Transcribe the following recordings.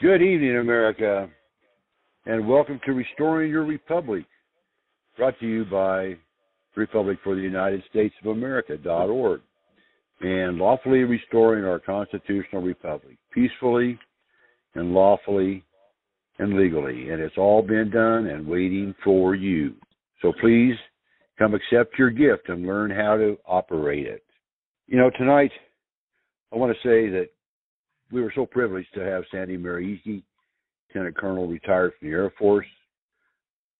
Good evening, America, and welcome to Restoring Your Republic, brought to you by Republic for the United States of America.org and lawfully restoring our constitutional republic peacefully and lawfully and legally. And it's all been done and waiting for you. So please come accept your gift and learn how to operate it. You know, tonight I want to say that we were so privileged to have Sandy Mariicki, Lieutenant Colonel, retired from the Air Force,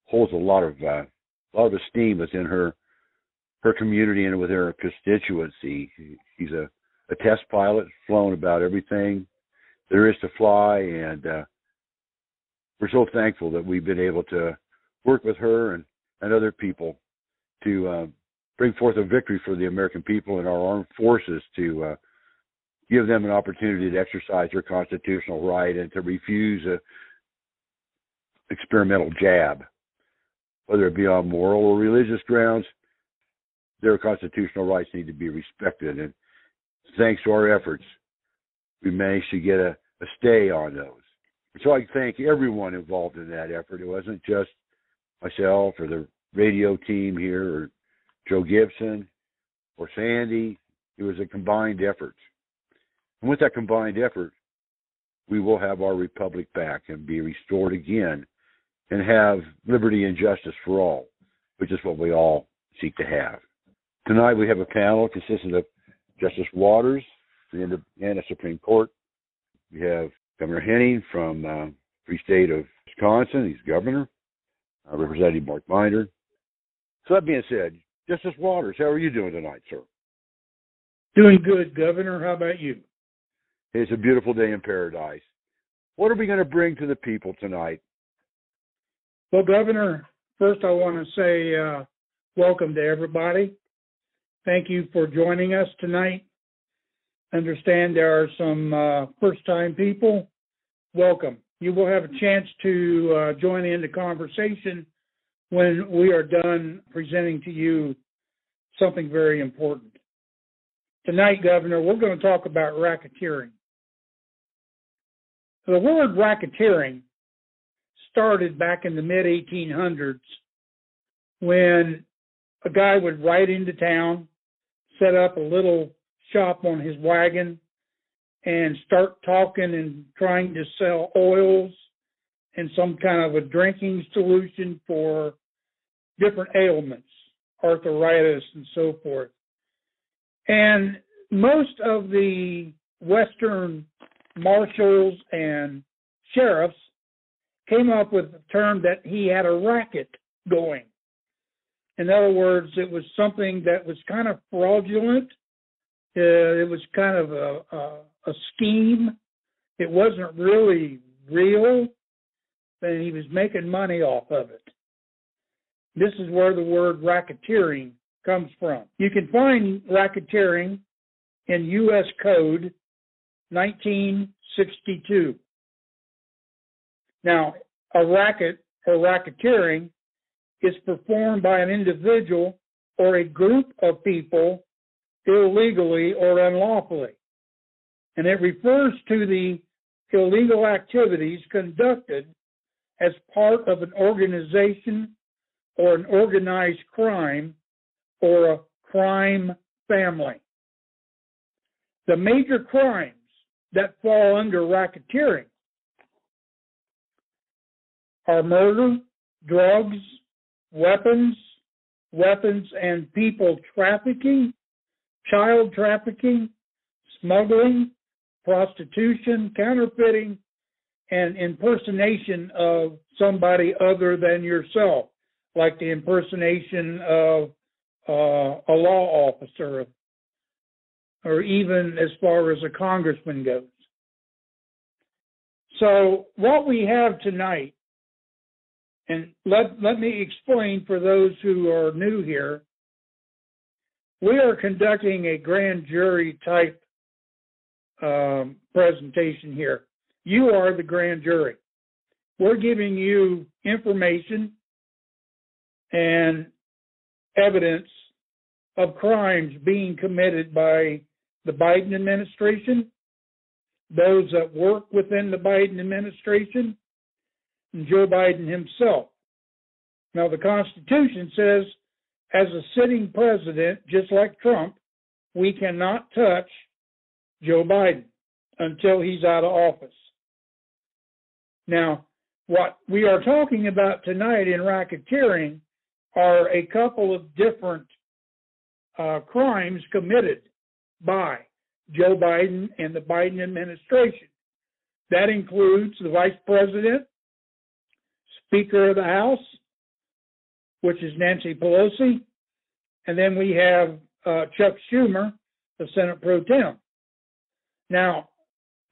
holds a lot of uh, a lot of esteem within her her community and within her constituency. He's a, a test pilot, flown about everything there is to fly, and uh, we're so thankful that we've been able to work with her and, and other people to uh, bring forth a victory for the American people and our armed forces to uh, give them an opportunity to exercise their constitutional right and to refuse a experimental jab, whether it be on moral or religious grounds. Their constitutional rights need to be respected, and thanks to our efforts, we managed to get a, a stay on those. So I thank everyone involved in that effort. It wasn't just myself or the radio team here or Joe Gibson or Sandy. It was a combined effort. And with that combined effort, we will have our republic back and be restored again and have liberty and justice for all, which is what we all seek to have. Tonight we have a panel consisting of Justice Waters, the Indiana Supreme Court. We have Governor Henning from uh, Free State of Wisconsin. He's governor. Uh, Representative Mark Binder. So that being said, Justice Waters, how are you doing tonight, sir? Doing good, Governor. How about you? It's a beautiful day in paradise. What are we going to bring to the people tonight? Well, Governor, first I want to say uh, welcome to everybody. Thank you for joining us tonight. Understand there are some uh, first time people. Welcome. You will have a chance to uh, join in the conversation when we are done presenting to you something very important. Tonight, Governor, we're going to talk about racketeering. The word racketeering started back in the mid 1800s when a guy would ride into town, set up a little shop on his wagon, and start talking and trying to sell oils and some kind of a drinking solution for different ailments, arthritis, and so forth. And most of the Western marshals and sheriffs came up with the term that he had a racket going. In other words, it was something that was kind of fraudulent. Uh, it was kind of a, a, a scheme. It wasn't really real, and he was making money off of it. This is where the word racketeering comes from. You can find racketeering in U.S. Code 1962. Now, a racket or racketeering is performed by an individual or a group of people illegally or unlawfully. And it refers to the illegal activities conducted as part of an organization or an organized crime or a crime family. The major crimes that fall under racketeering. Are murder, drugs, weapons, weapons and people trafficking, child trafficking, smuggling, prostitution, counterfeiting, and impersonation of somebody other than yourself, like the impersonation of uh, a law officer, or even as far as a congressman goes. So, what we have tonight, and let, let me explain for those who are new here, we are conducting a grand jury type um, presentation here. You are the grand jury. We're giving you information and evidence of crimes being committed by the Biden administration those that work within the Biden administration, and Joe Biden himself. Now, the Constitution says, as a sitting president, just like Trump, we cannot touch Joe Biden until he's out of office. Now, what we are talking about tonight in racketeering are a couple of different uh, crimes committed by Joe Biden and the Biden administration. That includes the vice president, Speaker of the House, which is Nancy Pelosi, and then we have uh, Chuck Schumer, the Senate pro tem. Now,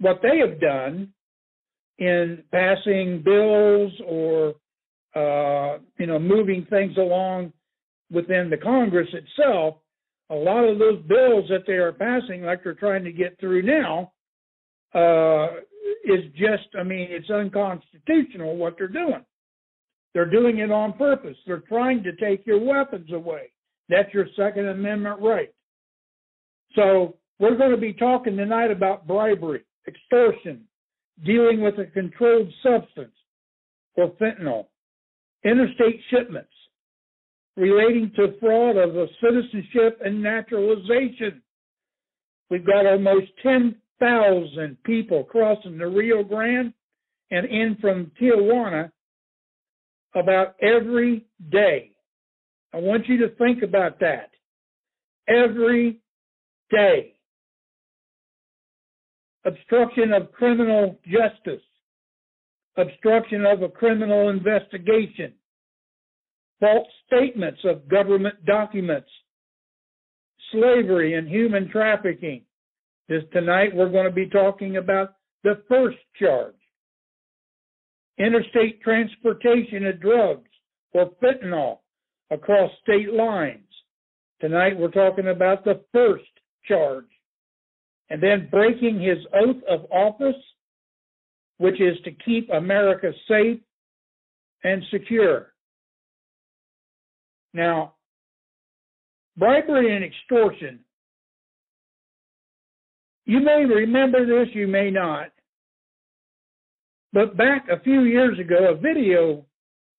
what they have done in passing bills or uh, you know moving things along within the Congress itself, a lot of those bills that they are passing, like they're trying to get through now, uh, is just I mean it's unconstitutional what they're doing. They're doing it on purpose. They're trying to take your weapons away. That's your Second Amendment right. So we're going to be talking tonight about bribery, extortion, dealing with a controlled substance or fentanyl, interstate shipments, relating to fraud of the citizenship and naturalization. We've got almost 10,000 people crossing the Rio Grande and in from Tijuana about every day. I want you to think about that. Every day. Obstruction of criminal justice, obstruction of a criminal investigation, false statements of government documents, slavery and human trafficking. This tonight we're going to be talking about the first charge. Interstate transportation of drugs or fentanyl across state lines. Tonight we're talking about the first charge. And then breaking his oath of office, which is to keep America safe and secure. Now, bribery and extortion. You may remember this, you may not. But back a few years ago, a video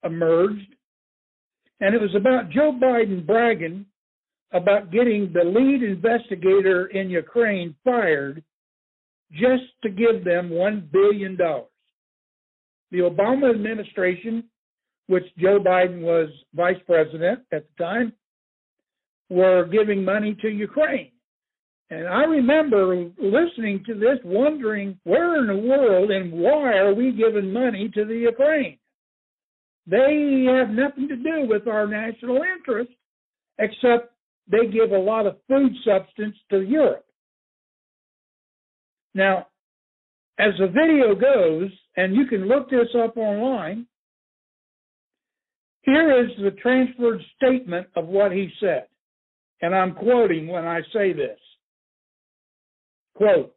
emerged and it was about Joe Biden bragging about getting the lead investigator in Ukraine fired just to give them $1 billion. The Obama administration, which Joe Biden was vice president at the time, were giving money to Ukraine. And I remember listening to this, wondering where in the world and why are we giving money to the Ukraine? They have nothing to do with our national interest, except they give a lot of food substance to Europe. Now, as the video goes, and you can look this up online, here is the transferred statement of what he said. And I'm quoting when I say this. Quote,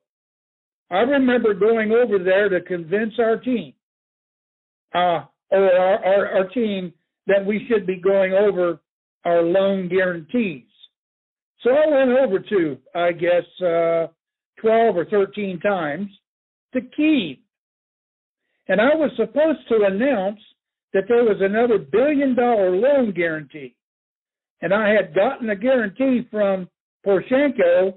I remember going over there to convince our team. Uh, or our, our, our team that we should be going over our loan guarantees. So I went over to, I guess, uh, 12 or 13 times to Kiev. And I was supposed to announce that there was another billion dollar loan guarantee. And I had gotten a guarantee from Poroshenko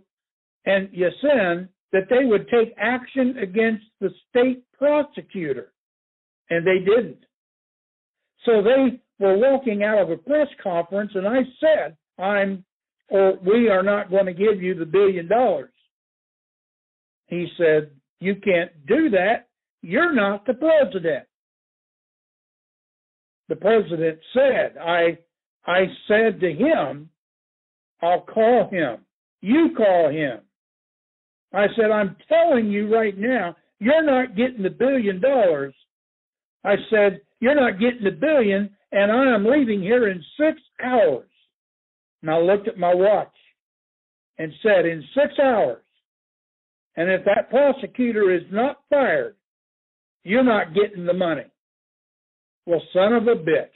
and Yeltsin that they would take action against the state prosecutor. And they didn't. So they were walking out of a press conference, and I said, I'm, or we are not going to give you the billion dollars. He said, You can't do that. You're not the president. The president said, I, I said to him, I'll call him. You call him. I said, I'm telling you right now, you're not getting the billion dollars. I said, you're not getting the billion, and I am leaving here in six hours. And I looked at my watch and said, In six hours. And if that prosecutor is not fired, you're not getting the money. Well, son of a bitch.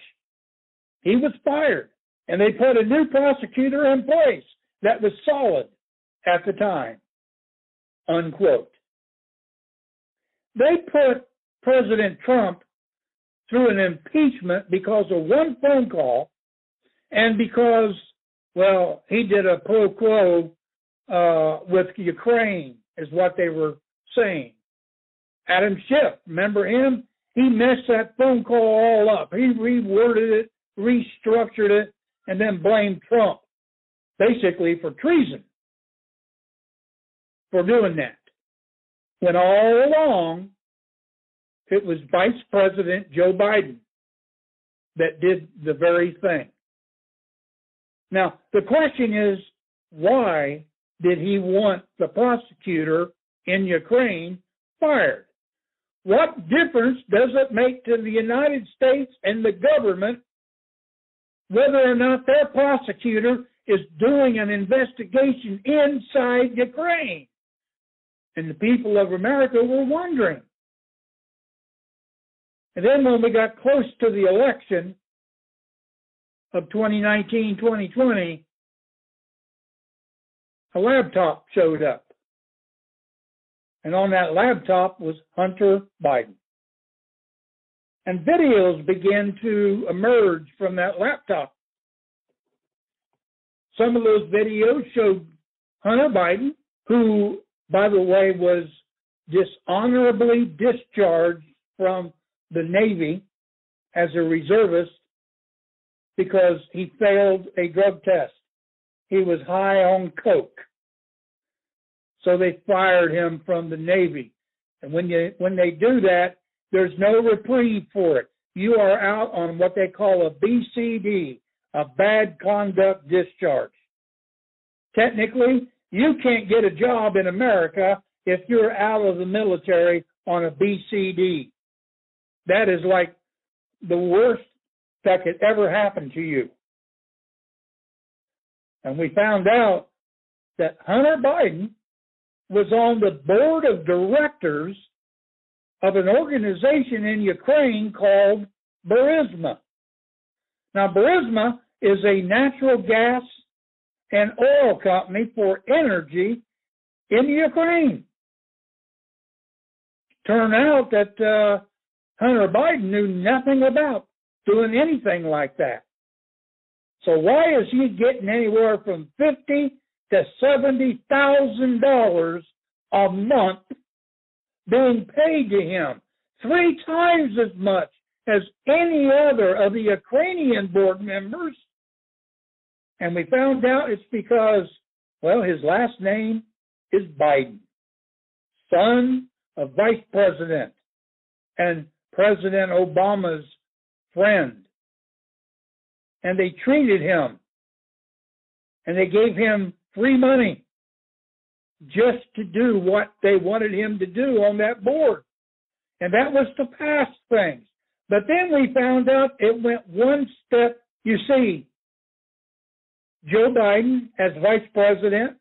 He was fired, and they put a new prosecutor in place that was solid at the time. Unquote. they put President Trump through an impeachment because of one phone call and because, well, he did a pro quo uh, with Ukraine, is what they were saying. Adam Schiff, remember him? He messed that phone call all up. He reworded it, restructured it, and then blamed Trump, basically for treason for doing that. When all along, it was Vice President Joe Biden that did the very thing. Now, the question is why did he want the prosecutor in Ukraine fired? What difference does it make to the United States and the government whether or not their prosecutor is doing an investigation inside Ukraine? And the people of America were wondering. And then when we got close to the election of 2019 2020, a laptop showed up. And on that laptop was Hunter Biden. And videos began to emerge from that laptop. Some of those videos showed Hunter Biden, who, by the way, was dishonorably discharged from the Navy as a reservist because he failed a drug test. He was high on coke. So they fired him from the Navy. And when you when they do that, there's no reprieve for it. You are out on what they call a BCD, a bad conduct discharge. Technically, you can't get a job in America if you're out of the military on a BCD. That is like the worst that could ever happen to you. And we found out that Hunter Biden was on the board of directors of an organization in Ukraine called Burisma. Now, Burisma is a natural gas and oil company for energy in Ukraine. Turned out that uh, Hunter Biden knew nothing about doing anything like that. So why is he getting anywhere from fifty to seventy thousand dollars a month being paid to him? Three times as much as any other of the Ukrainian board members. And we found out it's because, well, his last name is Biden, son of vice president. And President Obama's friend. And they treated him and they gave him free money just to do what they wanted him to do on that board. And that was to pass things. But then we found out it went one step. You see, Joe Biden as vice president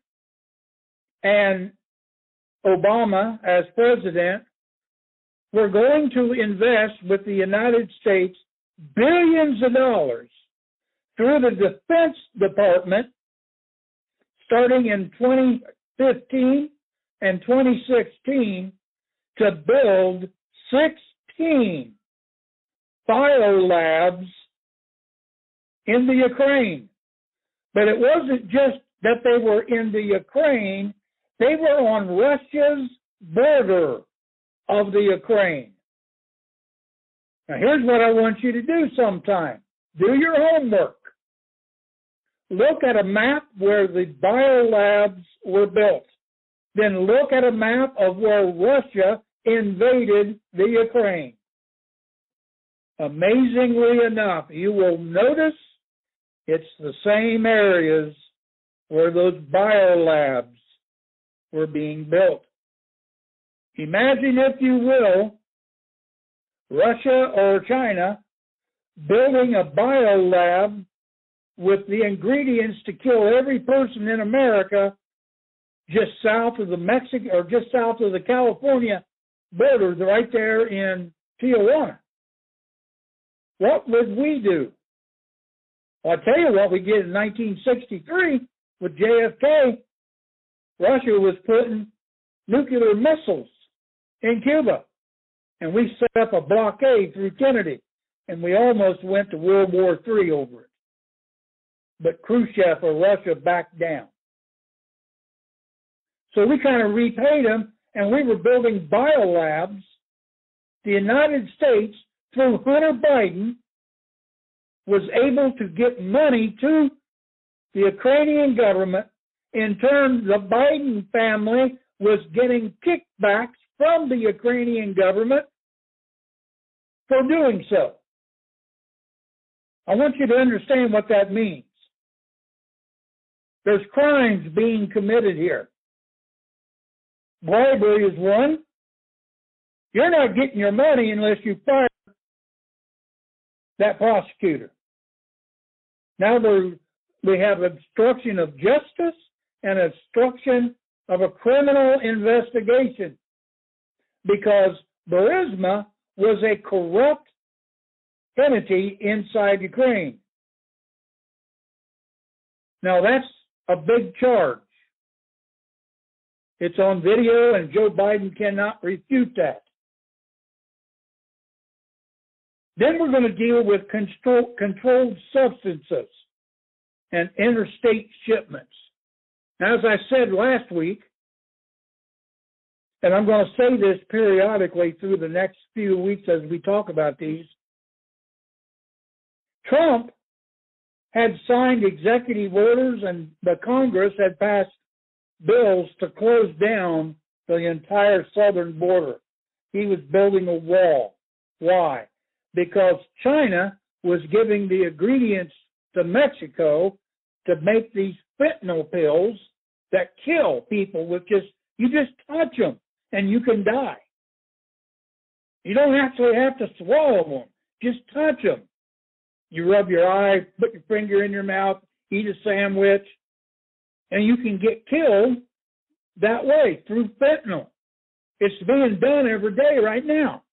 and Obama as president we're going to invest with the United States billions of dollars through the Defense Department starting in 2015 and 2016 to build 16 biolabs in the Ukraine. But it wasn't just that they were in the Ukraine, they were on Russia's border of the Ukraine. Now, here's what I want you to do sometime do your homework. Look at a map where the biolabs were built. Then look at a map of where Russia invaded the Ukraine. Amazingly enough, you will notice it's the same areas where those biolabs were being built. Imagine, if you will, Russia or China building a biolab with the ingredients to kill every person in America just south of the Mexico or just south of the California border, right there in Tijuana. What would we do? I'll tell you what we did in 1963 with JFK. Russia was putting nuclear missiles in Cuba. and we set up a blockade through Kennedy, and we almost went to World War III over it. But Khrushchev or Russia backed down. So we kind of repaid them, and we were building biolabs. The United States, through Hunter Biden, was able to get money to the Ukrainian government. In turn, the Biden family was getting kickbacks from the Ukrainian government for doing so. I want you to understand what that means. There's crimes being committed here. Bribery is one. You're not getting your money unless you fire that prosecutor. Now we have obstruction of justice and obstruction of a criminal investigation because Burisma was a corrupt entity inside Ukraine. Now that's a big charge. It's on video, and Joe Biden cannot refute that. Then we're going to deal with control, controlled substances and interstate shipments. Now, as I said last week, and I'm going to say this periodically through the next few weeks as we talk about these, Trump had signed executive orders and the Congress had passed bills to close down the entire southern border. He was building a wall. Why? Because China was giving the ingredients to Mexico to make these fentanyl pills that kill people with just, you just touch them and you can die. You don't actually have to swallow them, just touch them. You rub your eye, put your finger in your mouth, eat a sandwich, and you can get killed that way through fentanyl. It's being done every day right now.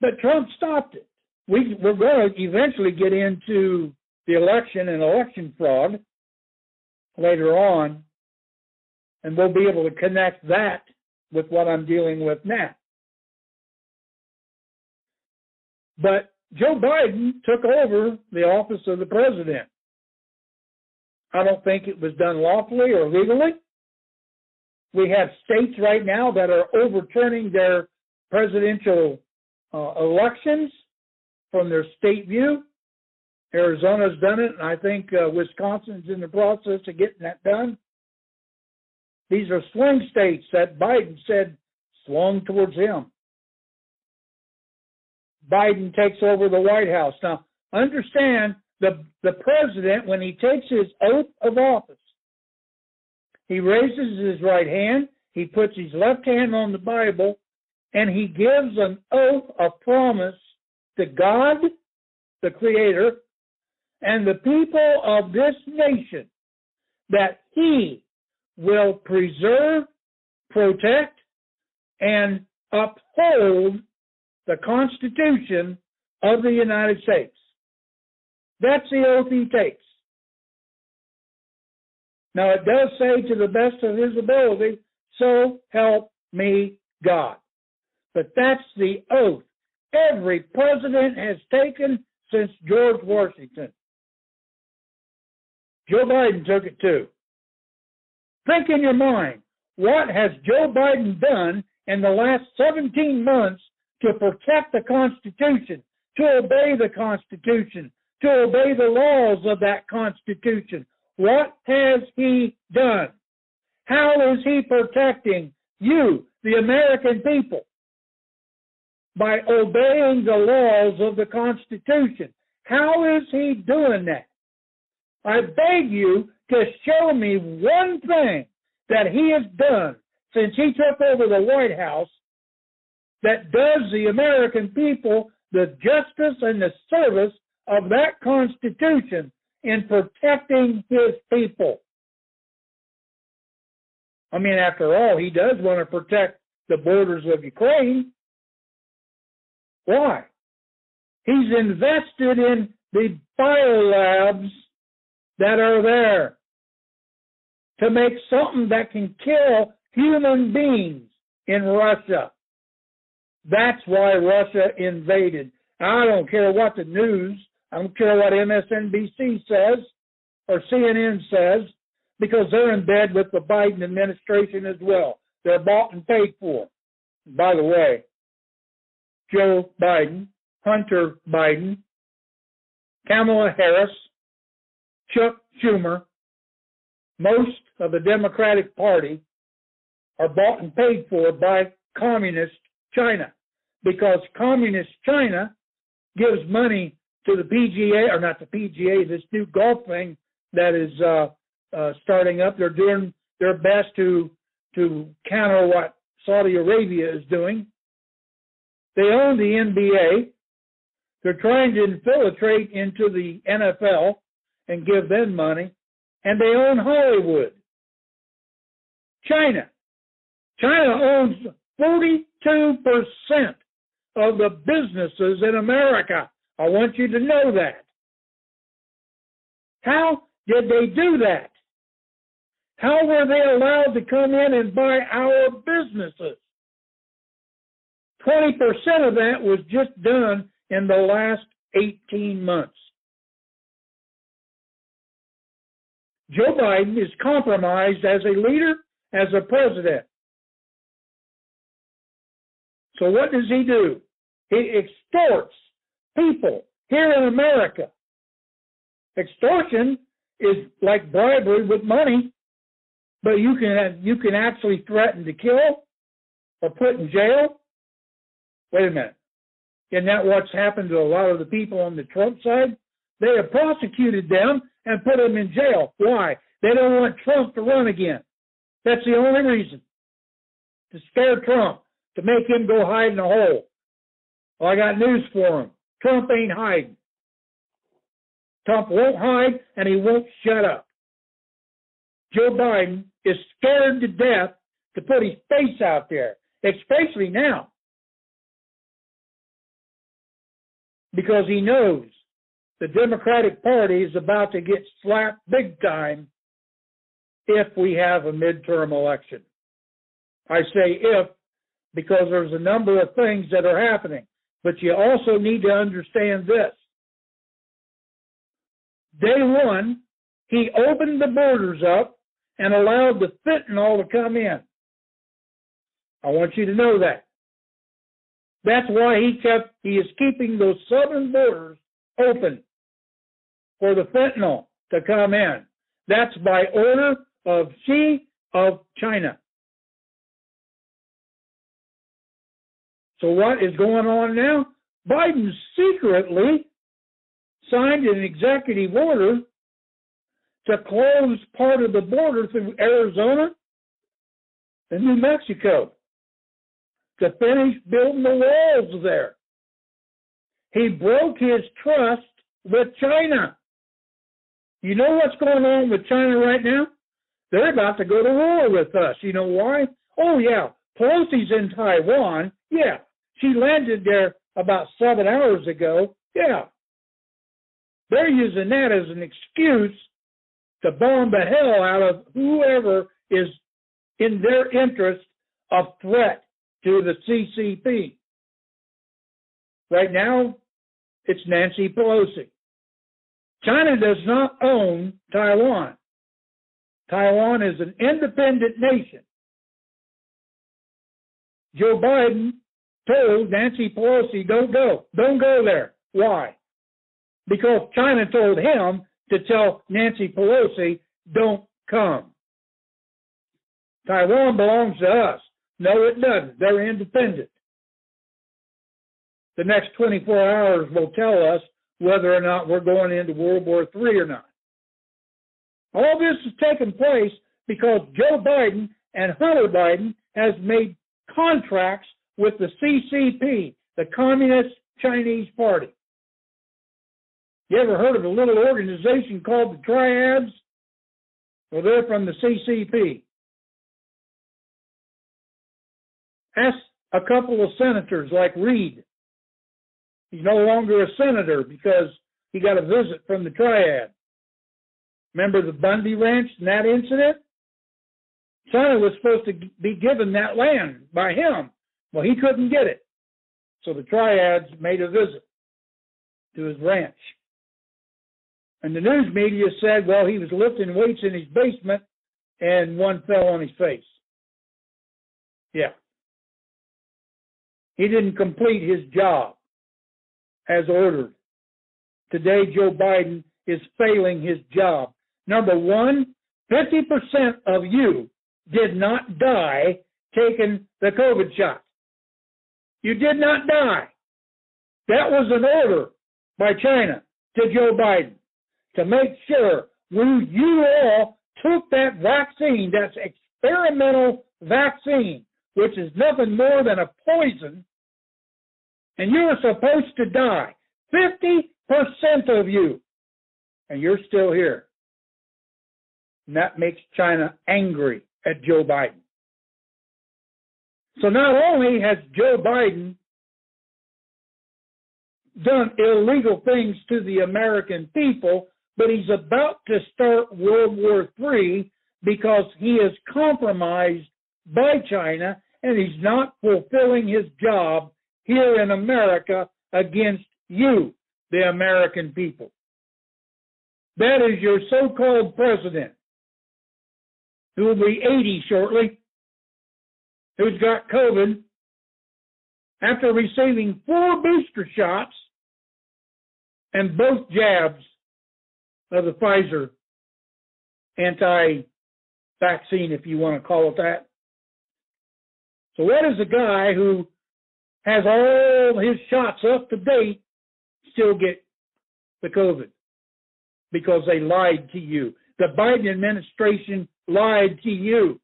But Trump stopped it. We, we're going to eventually get into the election and election fraud later on, and we'll be able to connect that with what I'm dealing with now. But Joe Biden took over the office of the president. I don't think it was done lawfully or legally. We have states right now that are overturning their presidential uh, elections from their state view. Arizona's done it, and I think uh, Wisconsin's in the process of getting that done. These are swing states that Biden said swung towards him. Biden takes over the White House. Now, understand the, the president, when he takes his oath of office, he raises his right hand, he puts his left hand on the Bible, and he gives an oath of promise to God, the Creator, and the people of this nation that he will preserve, protect, and uphold the Constitution of the United States. That's the oath he takes. Now, it does say to the best of his ability, so help me God. But that's the oath every president has taken since George Washington. Joe Biden took it too. Think in your mind, what has Joe Biden done in the last 17 months to protect the Constitution, to obey the Constitution, to obey the laws of that Constitution. What has he done? How is he protecting you, the American people? By obeying the laws of the Constitution. How is he doing that? I beg you to show me one thing that he has done since he took over the White House that does the American people the justice and the service of that Constitution in protecting his people. I mean, after all, he does want to protect the borders of Ukraine. Why? He's invested in the biolabs that are there to make something that can kill human beings in Russia. That's why Russia invaded. I don't care what the news, I don't care what MSNBC says or CNN says, because they're in bed with the Biden administration as well. They're bought and paid for. By the way, Joe Biden, Hunter Biden, Kamala Harris, Chuck Schumer, most of the Democratic Party are bought and paid for by communist China because communist China gives money to the PGA or not the PGA, this new golf thing that is uh, uh, starting up. They're doing their best to to counter what Saudi Arabia is doing. They own the NBA. They're trying to infiltrate into the NFL and give them money, and they own Hollywood. China. China owns 42% of the businesses in America. I want you to know that. How did they do that? How were they allowed to come in and buy our businesses? 20% of that was just done in the last 18 months. Joe Biden is compromised as a leader, as a president. So what does he do? He extorts people here in America. Extortion is like bribery with money, but you can you can actually threaten to kill or put in jail. Wait a minute. Isn't that what's happened to a lot of the people on the Trump side? They have prosecuted them and put them in jail. Why? They don't want Trump to run again. That's the only reason. To scare Trump, to make him go hide in a hole. Well, I got news for him. Trump ain't hiding. Trump won't hide and he won't shut up. Joe Biden is scared to death to put his face out there, especially now. Because he knows the Democratic Party is about to get slapped big time if we have a midterm election. I say if because there's a number of things that are happening. But you also need to understand this. Day one, he opened the borders up and allowed the fentanyl to come in. I want you to know that. That's why he kept he is keeping those southern borders open for the fentanyl to come in. That's by order of Xi of China. So what is going on now? Biden secretly signed an executive order to close part of the border through Arizona and New Mexico to finish building the walls there. He broke his trust with China. You know what's going on with China right now? They're about to go to war with us. You know why? Oh, yeah. Pelosi's in Taiwan. Yeah. She landed there about seven hours ago. Yeah. They're using that as an excuse to bomb the hell out of whoever is in their interest a threat to the CCP. Right now, it's Nancy Pelosi. China does not own Taiwan. Taiwan is an independent nation. Joe Biden told Nancy Pelosi, don't go, don't go there. Why? Because China told him to tell Nancy Pelosi, don't come. Taiwan belongs to us. No, it doesn't. They're independent. The next 24 hours will tell us whether or not we're going into World War III or not. All this has taken place because Joe Biden and Hunter Biden has made contracts with the CCP, the Communist Chinese Party. You ever heard of a little organization called the Triads? Well, they're from the CCP. Ask a couple of senators like Reid. He's no longer a senator because he got a visit from the Triad. Remember the Bundy Ranch and that incident? China was supposed to be given that land by him. Well, he couldn't get it. So the triads made a visit to his ranch. And the news media said, well, he was lifting weights in his basement and one fell on his face. Yeah. He didn't complete his job as ordered. Today, Joe Biden is failing his job. Number one, 50% of you did not die taking the COVID shot. You did not die. That was an order by China to Joe Biden to make sure we, you all took that vaccine, that's experimental vaccine, which is nothing more than a poison, and you are supposed to die. 50% of you, and you're still here. And that makes China angry at Joe Biden. So not only has Joe Biden done illegal things to the American people, but he's about to start World War III because he is compromised by China and he's not fulfilling his job here in America against you, the American people. That is your so called president, who will be 80 shortly, who's got COVID after receiving four booster shots and both jabs of the Pfizer anti vaccine, if you want to call it that. So, what is a guy who has all his shots up to date still get the COVID? Because they lied to you. The Biden administration lied to you.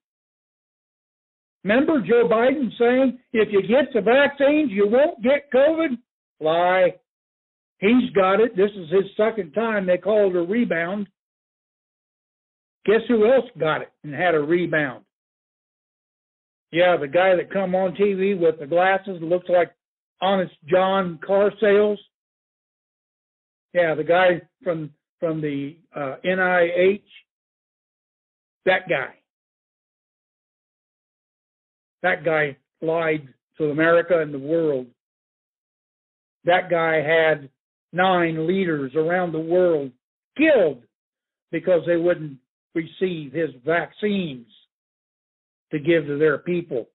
Remember Joe Biden saying, if you get the vaccines, you won't get COVID? Lie. He's got it. This is his second time. They call it a rebound. Guess who else got it and had a rebound? Yeah, the guy that come on TV with the glasses looks like Honest John car sales. Yeah, the guy from from the uh, NIH. That guy. That guy lied to America and the world. That guy had nine leaders around the world killed because they wouldn't receive his vaccines to give to their people.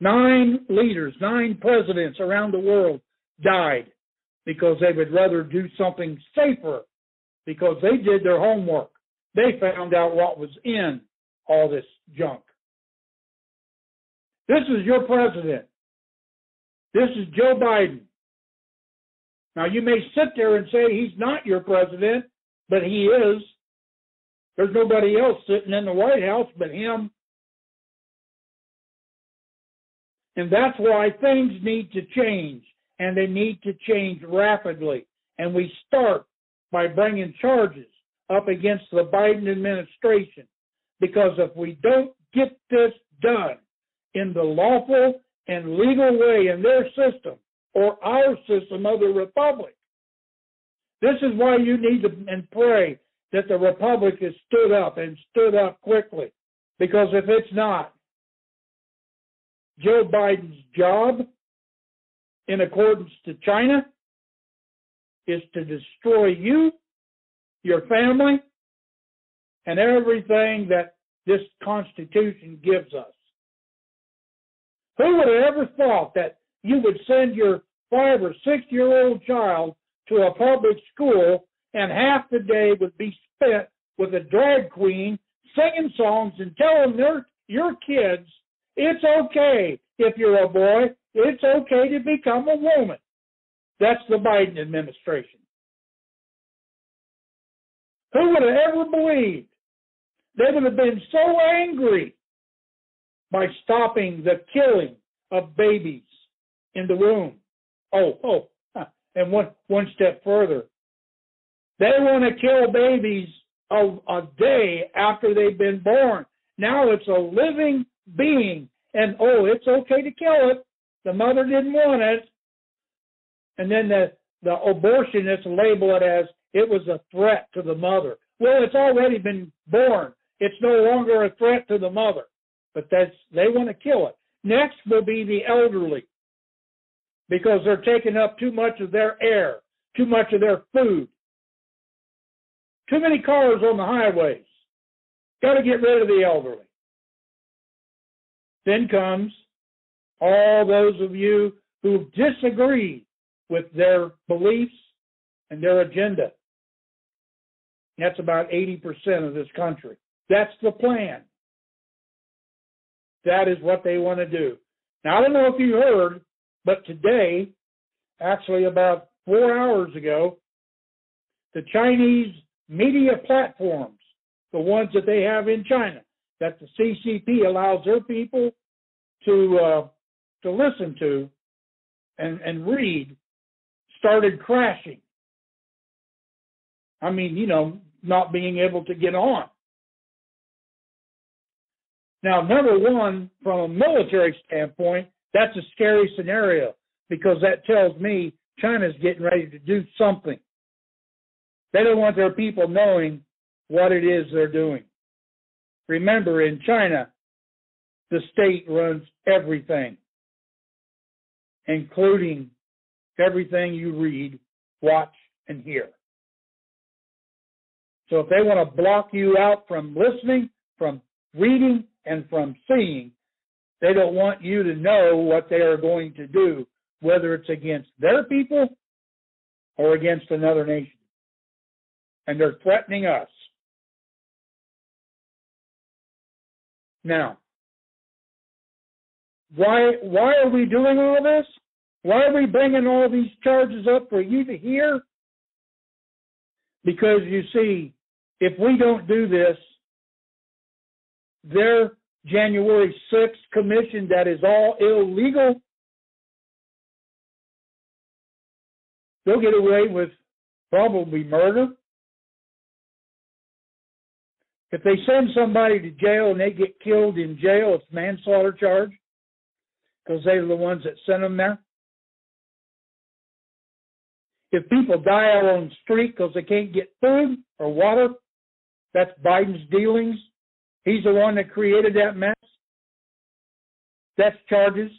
Nine leaders, nine presidents around the world died because they would rather do something safer because they did their homework. They found out what was in all this junk. This is your president. This is Joe Biden. Now, you may sit there and say he's not your president, but he is. There's nobody else sitting in the White House but him. And that's why things need to change, and they need to change rapidly. And we start by bringing charges up against the Biden administration. Because if we don't get this done in the lawful and legal way in their system, or our system of the republic. This is why you need to and pray that the republic is stood up and stood up quickly. Because if it's not, Joe Biden's job, in accordance to China, is to destroy you, your family, and everything that this Constitution gives us. Who would have ever thought that you would send your five or six year old child to a public school and half the day would be spent with a drag queen singing songs and telling their your kids it's okay if you're a boy, it's okay to become a woman. That's the Biden administration. Who would have ever believed? They would have been so angry by stopping the killing of babies in the womb. Oh, oh, and one one step further, they want to kill babies a, a day after they've been born. Now it's a living being, and oh, it's okay to kill it. The mother didn't want it, and then the the abortionists label it as it was a threat to the mother. Well, it's already been born. It's no longer a threat to the mother, but that's they want to kill it. Next will be the elderly. because they're taking up too much of their air, too much of their food. Too many cars on the highways. Got to get rid of the elderly. Then comes all those of you who disagree with their beliefs and their agenda. That's about 80% of this country. That's the plan. That is what they want to do. Now, I don't know if you heard, but today, actually about four hours ago, the Chinese media platforms, the ones that they have in China, that the CCP allows their people to uh, to listen to and, and read, started crashing. I mean, you know, not being able to get on. Now, number one, from a military standpoint, that's a scary scenario because that tells me China's getting ready to do something. They don't want their people knowing what it is they're doing. Remember, in China, the state runs everything, including everything you read, watch, and hear. So if they want to block you out from listening, from reading, and from seeing, they don't want you to know what they are going to do, whether it's against their people or against another nation. And they're threatening us. Now, why why are we doing all this? Why are we bringing all these charges up for you to hear? Because you see, if we don't do this, their January 6th commission that is all illegal, they'll get away with probably murder. If they send somebody to jail and they get killed in jail, it's manslaughter charge because they're the ones that sent them there. If people die out on the street because they can't get food or water, that's Biden's dealings. He's the one that created that mess. That's charges.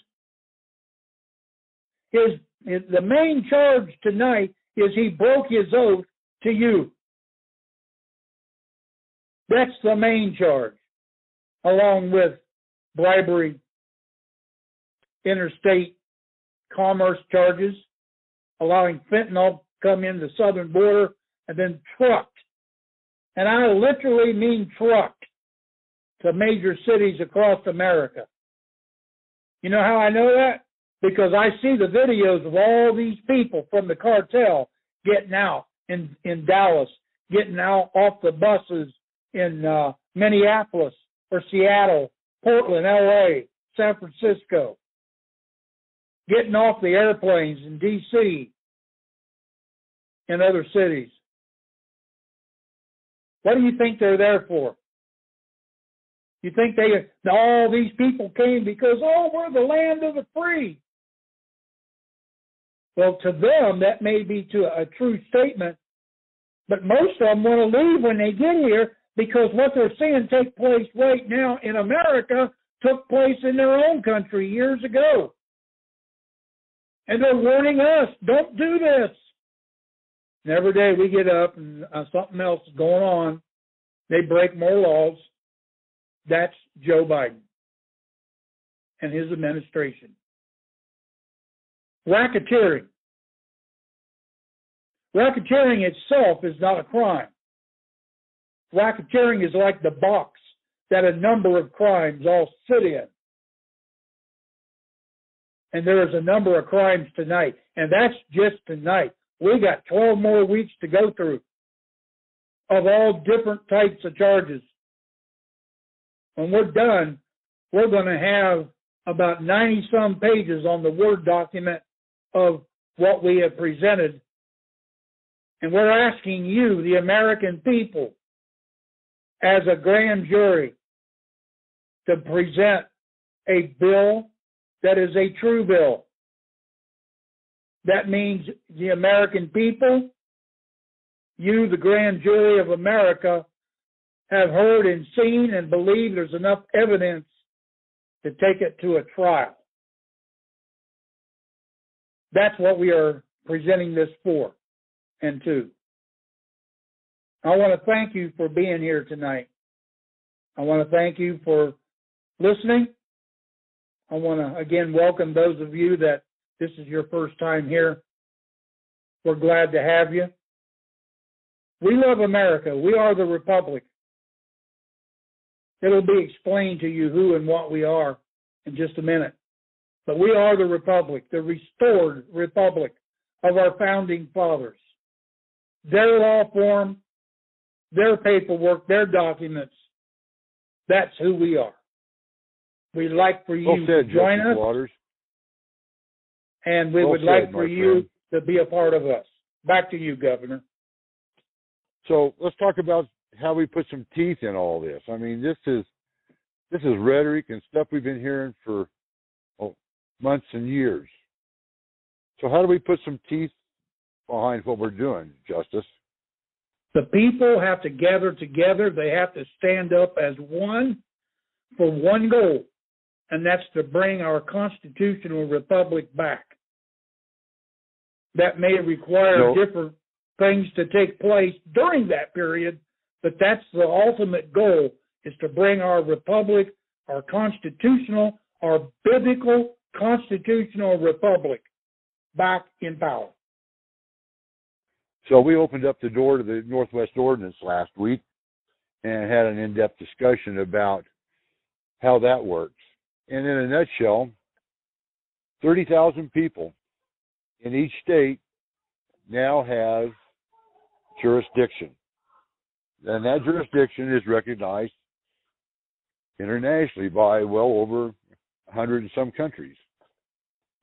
His, his the main charge tonight is he broke his oath to you. That's the main charge, along with bribery, interstate commerce charges, allowing fentanyl come in the southern border and then trucked. And I literally mean trucked to major cities across America. You know how I know that? Because I see the videos of all these people from the cartel getting out in, in Dallas, getting out off the buses in uh, Minneapolis or Seattle, Portland, LA, San Francisco, getting off the airplanes in DC and other cities. What do you think they're there for? You think they all these people came because oh we're the land of the free. Well, to them that may be to a true statement, but most of them want to leave when they get here because what they're seeing take place right now in America took place in their own country years ago. And they're warning us, don't do this. And every day we get up and uh, something else is going on. They break more laws. That's Joe Biden and his administration. Racketeering. Racketeering itself is not a crime. Racketeering is like the box that a number of crimes all sit in. And there is a number of crimes tonight. And that's just tonight. We got 12 more weeks to go through of all different types of charges when we're done, we're going to have about 90 some pages on the Word document of what we have presented. And we're asking you, the American people, as a grand jury, to present a bill that is a true bill. That means the American people, you, the grand jury of America, have heard and seen and believe there's enough evidence to take it to a trial. That's what we are presenting this for and to. I want to thank you for being here tonight. I want to thank you for listening. I want to again welcome those of you that this is your first time here. We're glad to have you. We love America. We are the Republic. It'll be explained to you who and what we are in just a minute. But we are the Republic, the restored Republic of our founding fathers. Their law form, their paperwork, their documents, that's who we are. We'd like for you well said, to join Justice us, Waters. and we Well would said, like for you friend. to be a part of us. Back to you, Governor. So let's talk about how we put some teeth in all this. I mean, this is this is rhetoric and stuff we've been hearing for oh, months and years. So how do we put some teeth behind what we're doing, Justice? The people have to gather together. They have to stand up as one for one goal, and that's to bring our constitutional republic back. That may require No. different things to take place during that period, but that's the ultimate goal is to bring our republic, our constitutional, our biblical constitutional republic back in power. So we opened up the door to the Northwest Ordinance last week and had an in-depth discussion about how that works. And in a nutshell, 30,000 people in each state now have jurisdiction. And that jurisdiction is recognized internationally by well over 100 and some countries.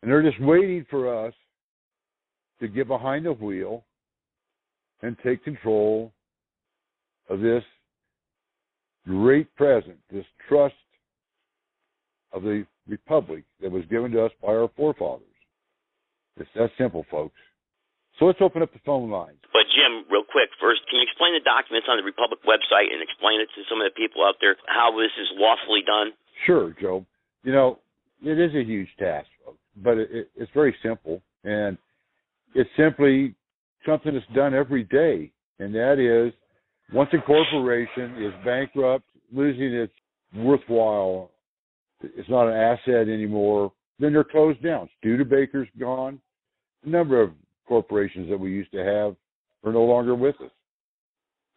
And they're just waiting for us to get behind the wheel and take control of this great present, this trust of the republic that was given to us by our forefathers. It's that simple, folks. So let's open up the phone lines. But Jim, real quick, first, can you explain the documents on the Republic website and explain it to some of the people out there how this is lawfully done? Sure, Joe. You know, it is a huge task, but it, it, it's very simple, and it's simply something that's done every day, and that is once a corporation is bankrupt, losing its worthwhile, it's not an asset anymore, then they're closed down. Studebaker's gone. A number of corporations that we used to have are no longer with us.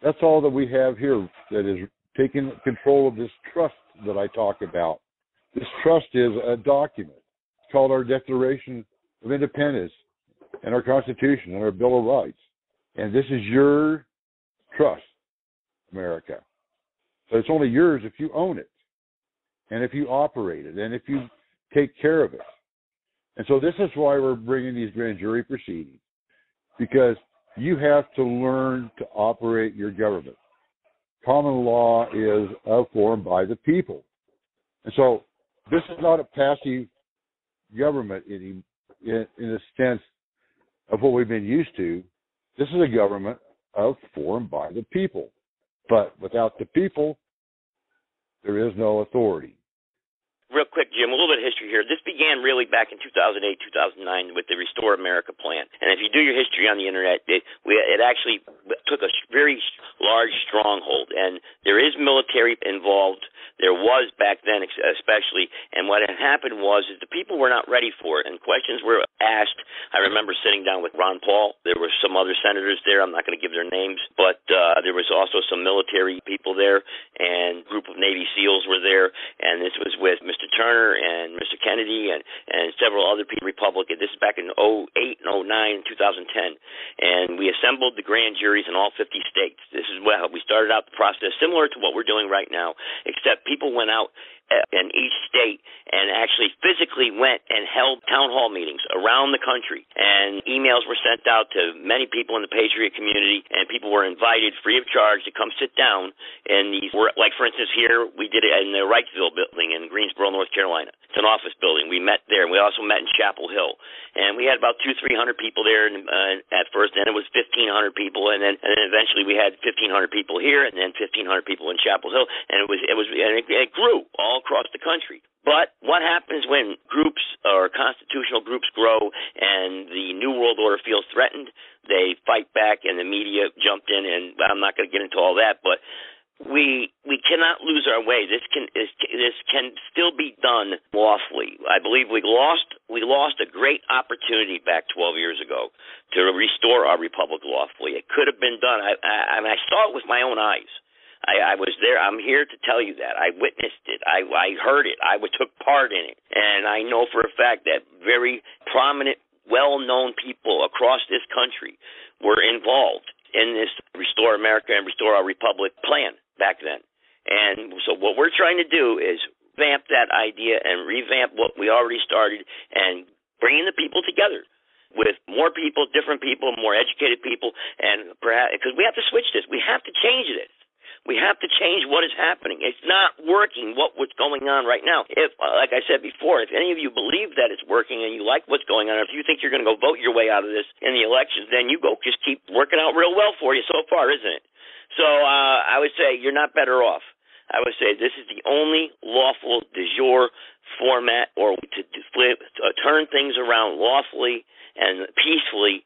That's all that we have here that is taking control of this trust that I talk about. This trust is a document. It's called our Declaration of Independence and our Constitution and our Bill of Rights. And this is your trust, America. But it's only yours if you own it and if you operate it and if you take care of it. And so this is why we're bringing these grand jury proceedings because you have to learn to operate your government. Common law is a form by the people. And so this is not a passive government in, in, in a sense of what we've been used to. This is a government of formed by the people. But without the people, there is no authority. Real quick, Jim, a little bit of history here. This began really back in 2008, 2009 with the Restore America plan. And if you do your history on the internet, it, we, it actually took a very large stronghold. And there is military involved. There was back then, especially. And what had happened was is the people were not ready for it, and questions were asked. I remember sitting down with Ron Paul. There were some other senators there. I'm not going to give their names, but uh, there was also some military people there, and a group of Navy SEALs were there. And this was with Mr. Turner and Mr. Kennedy and and several other people. Republican. This is back in 08 and 09, 2010, and we assembled the grand juries in all 50 states. This is well, we started out the process similar to what we're doing right now, except people went out in each state and actually physically went and held town hall meetings around the country. And emails were sent out to many people in the Patriot community, and people were invited free of charge to come sit down in these. Were like for instance, here we did it in the Wrightsville building in Greensboro, North Carolina. It's an office building. We met there. and We also met in Chapel Hill, and we had about two, three hundred people there uh, at first. Then it was fifteen hundred people, and then and then eventually we had fifteen hundred people here, and then fifteen hundred people in Chapel Hill, and it was it was and it, it grew all across the country. But what happens when groups or constitutional groups grow and the New World Order feels threatened? They fight back, and the media jumped in. And I'm not going to get into all that, but we we cannot lose our way. This can this, this can still be done lawfully. I believe we lost we lost a great opportunity back 12 years ago to restore our republic lawfully. It could have been done. I I, I saw it with my own eyes. I, I was there. I'm here to tell you that I witnessed it. I, I heard it. I took part in it, and I know for a fact that very prominent, well-known people across this country were involved in this Restore America and Restore Our Republic plan back then. And so, what we're trying to do is vamp that idea and revamp what we already started, and bringing the people together with more people, different people, more educated people, and perhaps because we have to switch this, we have to change this. We have to change what is happening. It's not working what what's going on right now. If, uh, like I said before, if any of you believe that it's working and you like what's going on, if you think you're going to go vote your way out of this in the elections, then you go just keep working out real well for you so far, isn't it? So uh, I would say you're not better off. I would say this is the only lawful de jure format or to, to flip, to turn things around lawfully and peacefully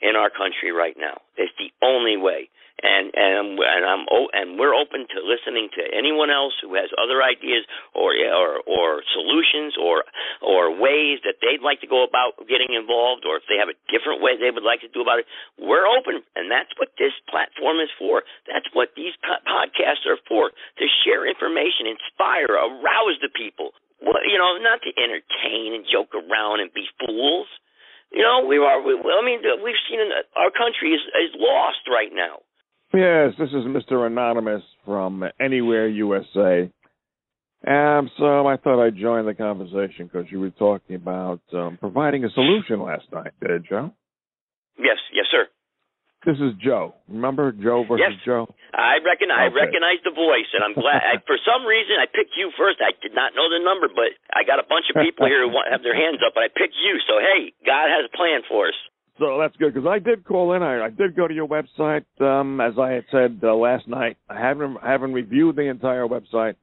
in our country right now. It's the only way. And and and I'm and we're open to listening to anyone else who has other ideas or or or solutions or or ways that they'd like to go about getting involved or if they have a different way they would like to do about it. We're open and that's what this platform is for. That's what these podcasts are for to share information inspire arouse the people. Well, you know not to entertain and joke around and be fools you know we are we, I mean we've seen our country is is lost right now Yes, this is Mr. Anonymous from Anywhere USA. And so I thought I'd join the conversation because you were talking about um, providing a solution last night, did Joe? Yes, yes, sir. This is Joe. Remember Joe versus yes. Joe? I reckon I recognize the voice, and I'm glad. I, for some reason, I picked you first. I did not know the number, but I got a bunch of people here who want, have their hands up, but I picked you. So hey, God has a plan for us. So that's good because I did call in. I, I did go to your website, um, as I had said uh, last night. I haven't haven't reviewed the entire website,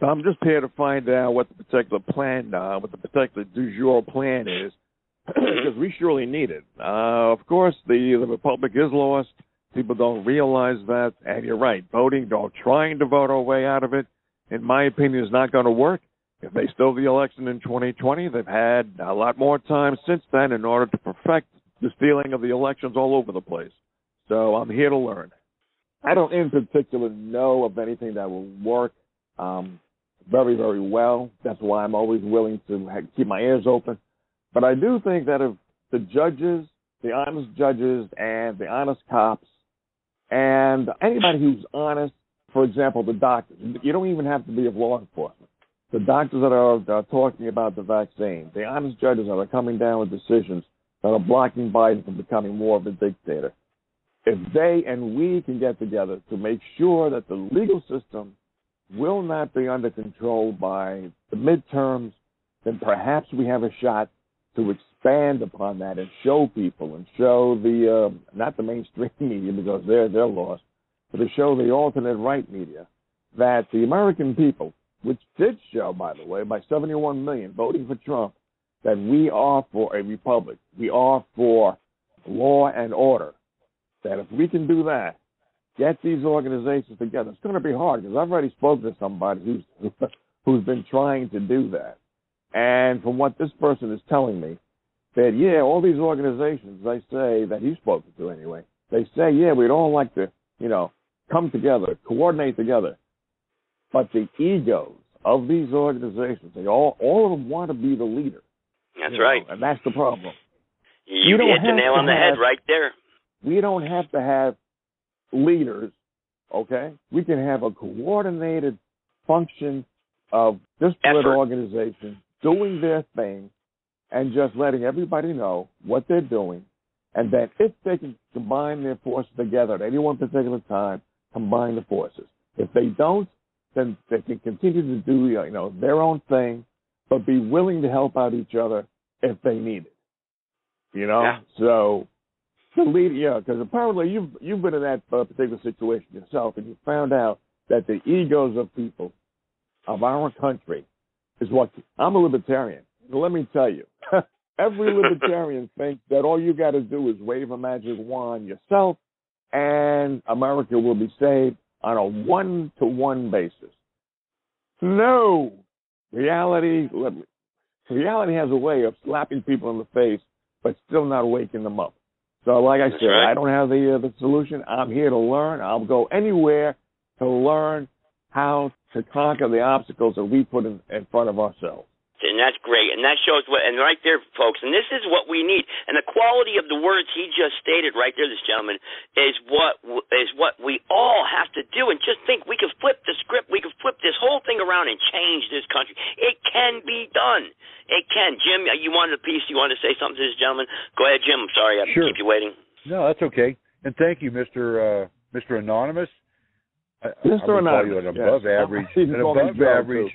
so I'm just here to find out what the particular plan, uh, what the particular de jure plan is, because we surely need it. Uh, of course, the the republic is lost. People don't realize that, and you're right. Voting, or trying to vote our way out of it, in my opinion, is not going to work. If they stow the election in 2020, they've had a lot more time since then in order to perfect the stealing of the elections all over the place. So I'm here to learn. I don't in particular know of anything that will work um, very, very well. That's why I'm always willing to keep my ears open. But I do think that if the judges, the honest judges, and the honest cops, and anybody who's honest, for example, the doctors, you don't even have to be of law enforcement. The doctors that are, are talking about the vaccine, the honest judges that are coming down with decisions that are blocking Biden from becoming more of a dictator. If they and we can get together to make sure that the legal system will not be under control by the midterms, then perhaps we have a shot to expand upon that and show people and show the uh, not the mainstream media because they're they're lost, but to show the alternate right media that the American people, which did show by the way by 71 million voting for Trump, that we are for a republic. We are for law and order. That if we can do that, get these organizations together. It's going to be hard because I've already spoken to somebody who's who's been trying to do that, and from what this person is telling me, that yeah, all these organizations they say that he's spoken to anyway, they say yeah, we'd all like to you know come together, coordinate together, but the egos of these organizations, they all all of them want to be the leader. That's you right. Know, and that's the problem. You, you hit the nail on the have, head right there. We don't have to have leaders, okay? We can have a coordinated function of this disparate organizations doing their thing and just letting everybody know what they're doing. And that if they can combine their forces together at any one particular time, combine the forces. If they don't, then they can continue to do you know their own thing but be willing to help out each other if they need it. You know, yeah. so the lead, yeah, because apparently you've you've been in that uh, particular situation yourself, and you found out that the egos of people of our country is what I'm a libertarian. Let me tell you, every libertarian thinks that all you got to do is wave a magic wand yourself and America will be saved on a one to one basis. No, reality, me, reality has a way of slapping people in the face, but still not waking them up. So, like I That's said, right. I don't have the uh, the solution. I'm here to learn. I'll go anywhere to learn how to conquer the obstacles that we put in, in front of ourselves. And that's great. And that shows what, and right there, folks, and this is what we need. And the quality of the words he just stated right there, this gentleman, is what is what we all have to do. And just think, we can flip the script, we can flip this whole thing around and change this country. It can be done. It can. Jim, you wanted a piece. You wanted to say something to this gentleman? Go ahead, Jim. I'm sorry I Sure. keep you waiting. No, that's okay. And thank you, Mister uh, Mister Anonymous. I, Mr. I'm call you an above yes. average, an can call me above average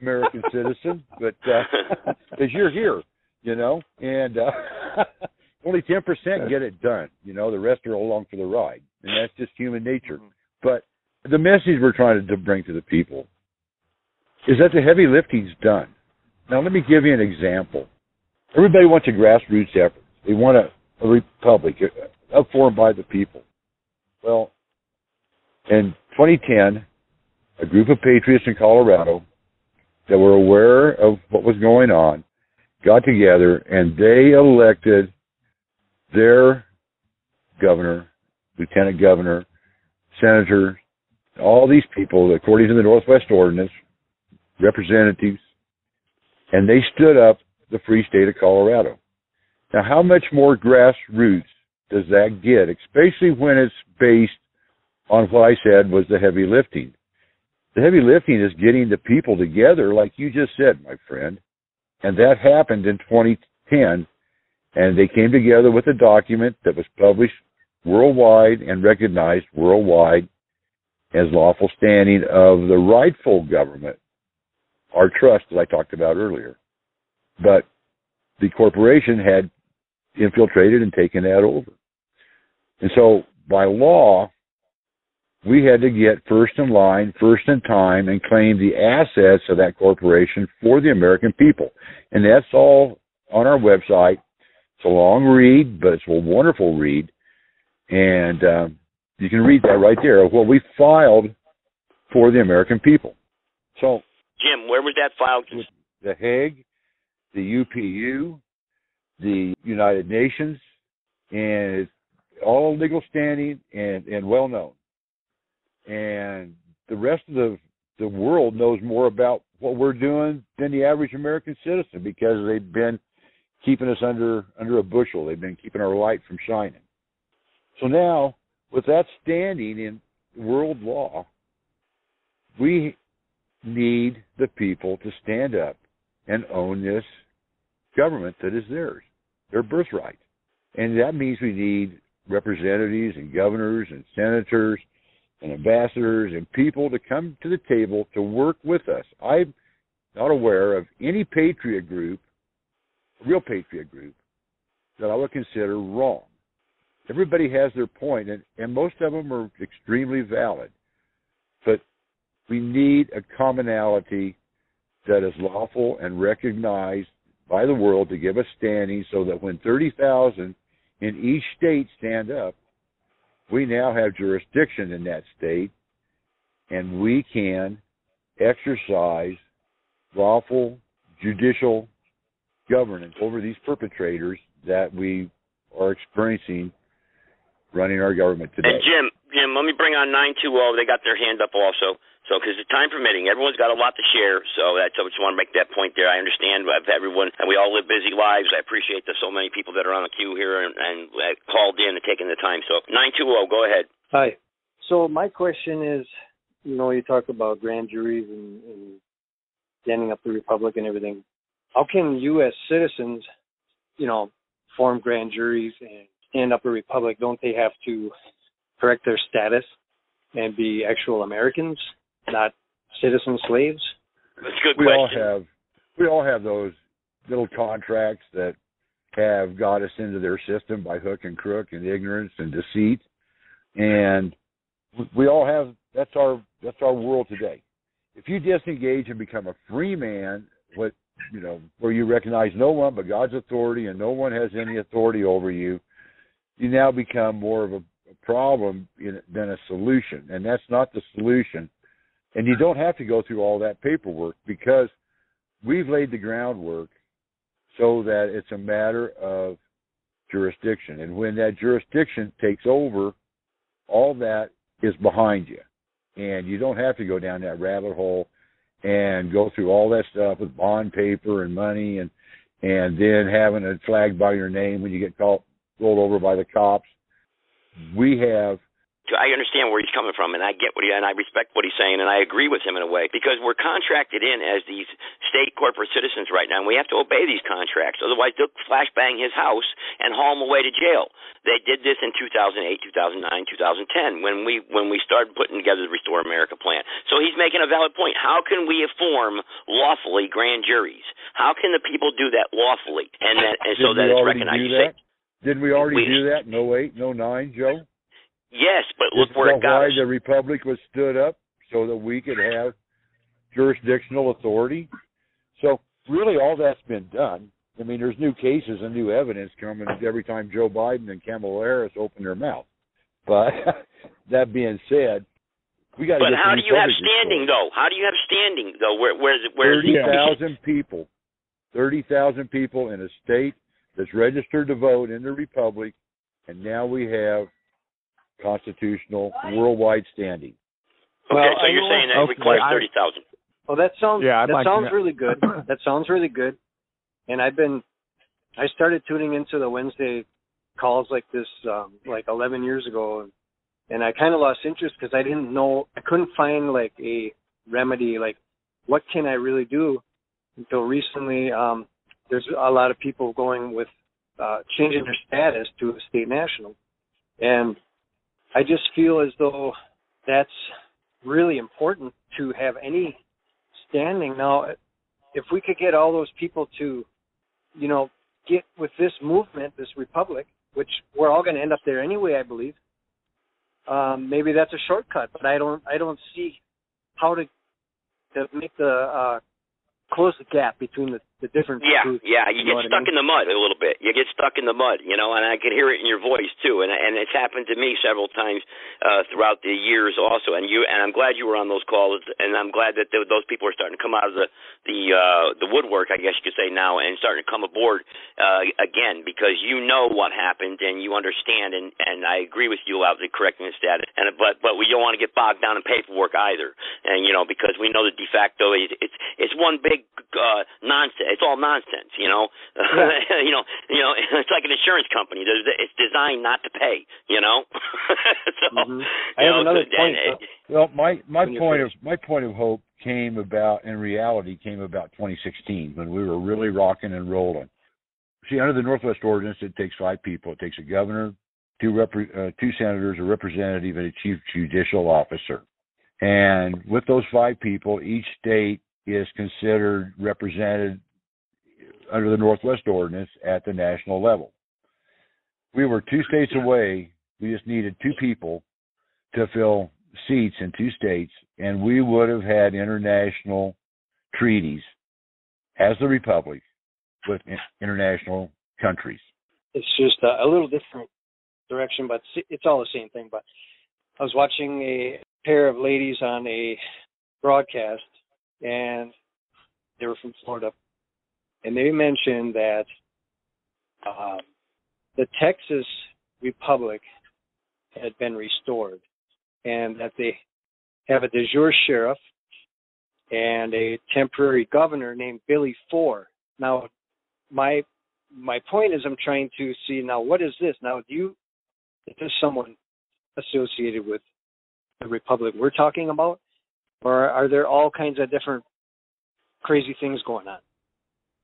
American citizen, but because you're here, you know, and uh, only ten percent get it done. You know, the rest are along for the ride, and that's just human nature. But the message we're trying to bring to the people is that the heavy lifting's done. Now, let me give you an example. Everybody wants a grassroots effort. They want a, a republic, uh, formed by the people. Well, in 2010, a group of patriots in Colorado that were aware of what was going on got together and they elected their governor, lieutenant governor, senator, all these people, according to the Northwest Ordinance, representatives, and they stood up the free state of Colorado. Now, how much more grassroots does that get, especially when it's based on what I said was the heavy lifting? The heavy lifting is getting the people together, like you just said, my friend. And that happened in 2010. And they came together with a document that was published worldwide and recognized worldwide as lawful standing of the rightful government, our trust that I talked about earlier. But the corporation had infiltrated and taken that over. And so by law, we had to get first in line, first in time, and claim the assets of that corporation for the American people. And that's all on our website. It's a long read, but it's a wonderful read. And uh, you can read that right there of what we filed for the American people. So Jim, where was that filed? The Hague, the UPU, the United Nations, and it's all legal standing and, and well known. And the rest of the the world knows more about what we're doing than the average American citizen because they've been keeping us under under a bushel. They've been keeping our light from shining. So now, with that standing in world law, we need the people to stand up and own this government that is theirs, their birthright. And that means we need representatives and governors and senators and ambassadors and people to come to the table to work with us. I'm not aware of any patriot group, real patriot group, that I would consider wrong. Everybody has their point, and, and most of them are extremely valid. But we need a commonality that is lawful and recognized by the world to give us standing so that when 30,000 in each state stand up, we now have jurisdiction in that state and we can exercise lawful judicial governance over these perpetrators that we are experiencing running our government today. And Jim, Jim, let me bring on nine two zero. They got their hand up also. So, because the time permitting, everyone's got a lot to share. So that's I just want to make that point there. I understand everyone, and we all live busy lives. I appreciate there's so many people that are on the queue here and, and uh, called in and taking the time. So nine two zero, go ahead. Hi. So my question is, you know, you talk about grand juries and, and standing up the republic and everything. How can as citizens, you know, form grand juries and stand up a republic? Don't they have to correct their status and be actual Americans, not citizen slaves? That's a good we all have we all have those little contracts that have got us into their system by hook and crook and ignorance and deceit. And we all have that's our that's our world today. If you disengage and become a free man, what you know, where you recognize no one but God's authority and no one has any authority over you, you now become more of a, a problem than a solution, and that's not the solution. And you don't have to go through all that paperwork because we've laid the groundwork so that it's a matter of jurisdiction. And when that jurisdiction takes over, all that is behind you. And you don't have to go down that rabbit hole and go through all that stuff with bond paper and money and and then having it flagged by your name when you get called rolled over by the cops. We have I understand where he's coming from, and I get what he and I respect what he's saying, and I agree with him in a way because we're contracted in as these state corporate citizens right now, and we have to obey these contracts. Otherwise, they'll flashbang his house and haul him away to jail. They did this in 2008, 2009, 2010 when we when we started putting together the Restore America plan. So he's making a valid point. How can we form lawfully grand juries? How can the people do that lawfully and that and so that it's recognized? That? Didn't we already we, do that in 08, 09, Joe? Yes, but look Isn't where it got why us. the republic was stood up so that we could have jurisdictional authority. So really, all that's been done. I mean, there's new cases and new evidence coming every time Joe Biden and Kamala Harris open their mouth. But that being said, we got to. But get how do you have standing restored. though? How do you have standing though? Where where's where's Thirty thousand people. Thirty thousand people in a state that's registered to vote in the republic, and now we have constitutional worldwide standing. Okay, Well, so you're saying that it okay, requires thirty thousand. Well, that sounds Yeah, I'd that like sounds really good. That sounds really good. And I've been I started tuning into the Wednesday calls like this um like 11 years ago and, and I kind of lost interest because I didn't know I couldn't find like a remedy like what can I really do until recently um there's a lot of people going with uh changing their status to a state national and I just feel as though that's really important to have any standing. Now, if we could get all those people to, you know, get with this movement, this republic, which we're all going to end up there anyway, I believe. Um, maybe that's a shortcut, but I don't, I don't see how to to make the uh, close the gap between the, the different Yeah, groups. yeah, you, You know get what I stuck mean? in the mud a little bit. You get stuck in the mud, you know, and I can hear it in your voice too. And and it's happened to me several times uh, throughout the years also. And you and I'm glad you were on those calls, and I'm glad that th- those people are starting to come out of the the uh, the woodwork, I guess you could say now, and starting to come aboard uh, again because you know what happened and you understand. And and I agree with you about the correcting the status. And but but we don't want to get bogged down in paperwork either. And you know because we know the de facto is it's it's one big uh, nonsense. It's all nonsense, you know. Yeah. you know, you know, it's like an insurance company. There's, it's designed not to pay, you know. so, Mhm. I you have know, another so, point. and, though. Well, my my point of my point of hope came about in reality came about 2016 when we were really rocking and rolling. See, under the Northwest Ordinance, it takes five people. It takes a governor, two repre- uh, two senators, a representative, and a chief judicial officer. And with those five people, each state is considered represented under the Northwest Ordinance at the national level. We were two states away. We just needed two people to fill seats in two states, and we would have had international treaties as the Republic with international countries. it's just a, a little different direction, but it's- it's all the same thing. But I was watching a pair of ladies on a broadcast, and they were from Florida, and they mentioned that um, the Texas Republic had been restored, and that they have a de jure sheriff and a temporary governor named Billy Four. Now, my my point is I'm trying to see now what is this? Now do you is this someone associated with the republic we're talking about? Or are there all kinds of different crazy things going on?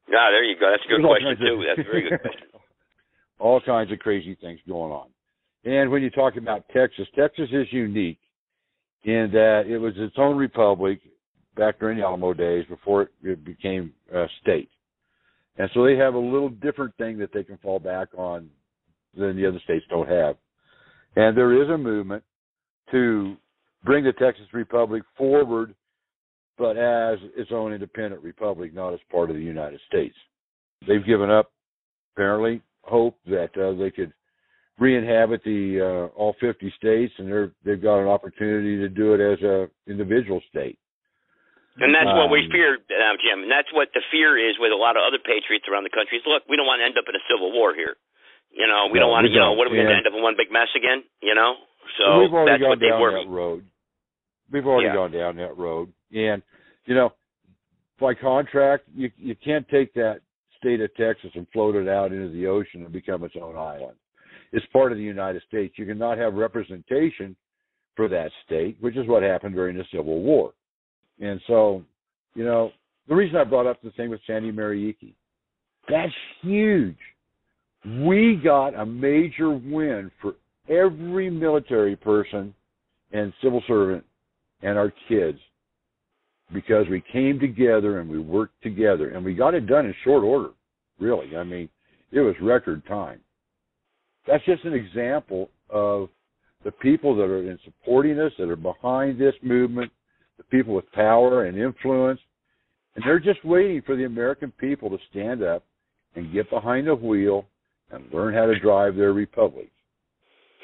Ah, there you go. That's a good There's question too. That's a very good question. all kinds of crazy things going on. And when you talk about Texas, Texas is unique in that it was its own republic back during the Alamo days before it became a state. And so they have a little different thing that they can fall back on than the other states don't have. And there is a movement to bring the Texas Republic forward but as its own independent republic, not as part of the United States. They've given up, apparently, hope that uh, they could re-inhabit the uh, all 50 states, and they're they've got an opportunity to do it as a individual state. And that's what we Um, fear, uh, Jim. And that's what the fear is with a lot of other patriots around the country. Is look, we don't want to end up in a civil war here. You know, we No, don't want to. You know, what are we going to end up in one big mess again? You know, so we've already that's gone what they down worry. that road. We've already Yeah. gone down that road, and you know, by contract, you you can't take that state of Texas and float it out into the ocean and become its own island. It's part of the United States. You cannot have representation for that state, which is what happened during the Civil War. And so, you know, the reason I brought up the thing with Sandy Mariucci, that's huge. We got a major win for every military person and civil servant and our kids because we came together and we worked together. And we got it done in short order really. I mean it was record time. That's just an example of the people that are in supporting us that are behind this movement the people with power and influence. And they're just waiting for the american people to stand up and get behind the wheel and learn how to drive their republic.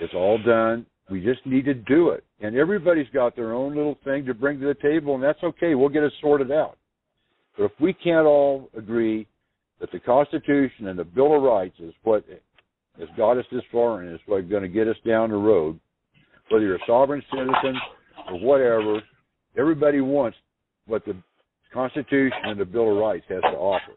It's all done we just need to do it. And everybody's got their own little thing to bring to the table, and that's okay. We'll get it sorted out. But if we can't all agree that the Constitution and the Bill of Rights is what has got us this far and is what's going to get us down the road, whether you're a sovereign citizen or whatever, everybody wants what the Constitution and the Bill of Rights has to offer.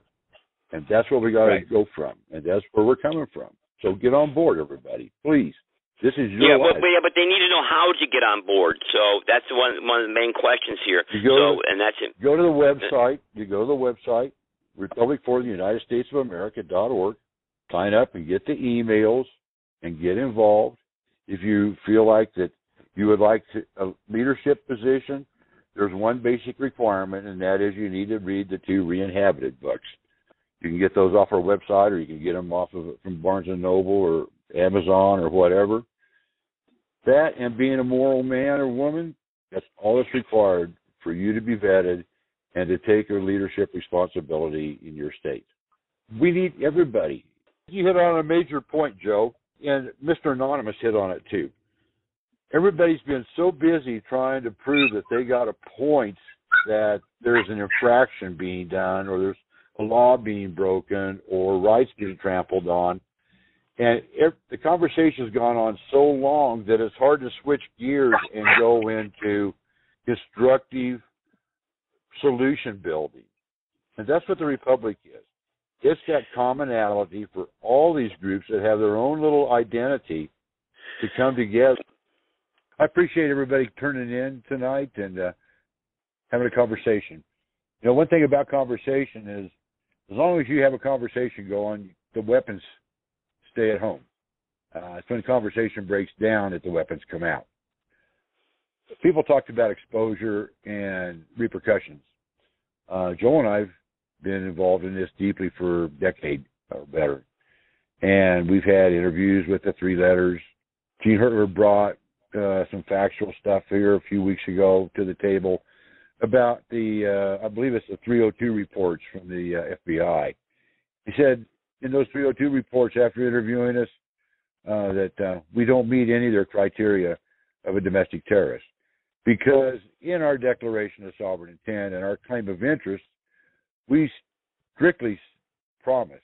And that's where we got to Right. go from. And that's where we're coming from. So get on board, everybody. Please. This is your Yeah, life. but, yeah, but they need to know how to get on board. So that's one one of the main questions here. You go so, and that's it. go to the website. You go to the website, Republic for the United States of America dot org. Sign up and get the emails and get involved. If you feel like that you would like to, a leadership position, there's one basic requirement, and that is you need to read the two re-inhabited books. You can get those off our website, or you can get them off of from Barnes and Noble or Amazon or whatever. That and being a moral man or woman, that's all that's required for you to be vetted and to take your leadership responsibility in your state. We need everybody. You hit on a major point, Joe, and Mr. Anonymous hit on it too. Everybody's been so busy trying to prove that they got a point that there's an infraction being done or there's a law being broken or rights being trampled on. And if, the conversation has gone on so long that it's hard to switch gears and go into constructive solution building. And that's what the Republic is. It's that commonality for all these groups that have their own little identity to come together. I appreciate everybody turning in tonight and uh, having a conversation. You know, one thing about conversation is as long as you have a conversation going, the weapons stay at home. Uh, it's when the conversation breaks down that the weapons come out. People talked about exposure and repercussions. Uh, Joel and I've been involved in this deeply for a decade or better. And we've had interviews with the three letters. Gene Hertler brought uh, some factual stuff here a few weeks ago to the table about the, uh, I believe it's the 302 reports from the uh, FBI. He said in those 302 reports after interviewing us uh, that uh, we don't meet any of their criteria of a domestic terrorist because in our Declaration of Sovereign Intent and our claim of interest, we strictly promise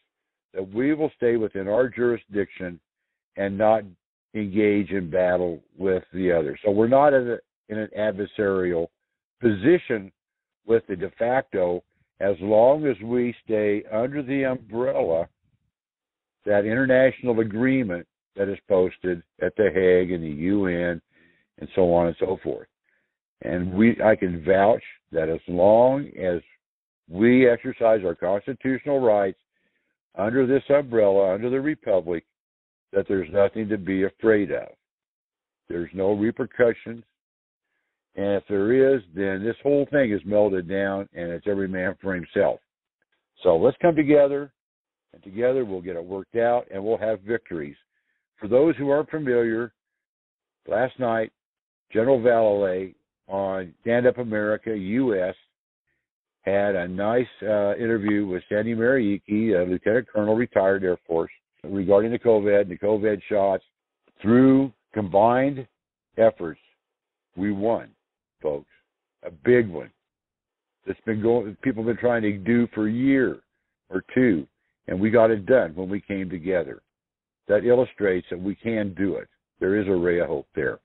that we will stay within our jurisdiction and not engage in battle with the other. So we're not in, a, in an adversarial position with the de facto as long as we stay under the umbrella that international agreement that is posted at the Hague and the UN and so on and so forth. And we I can vouch that as long as we exercise our constitutional rights under this umbrella, under the Republic, that there's nothing to be afraid of. There's no repercussions. And if there is, then this whole thing is melted down and it's every man for himself. So let's come together and together we'll get it worked out and we'll have victories. For those who aren't familiar, last night, General Vallely on Stand Up America US had a nice uh, interview with Sandy Mariicki, a lieutenant colonel, retired Air Force, regarding the COVID and the COVID shots. Through combined efforts, we won, folks. A big one. That's been going. People have been trying to do for a year or two, and we got it done when we came together. That illustrates that we can do it. There is a ray of hope there.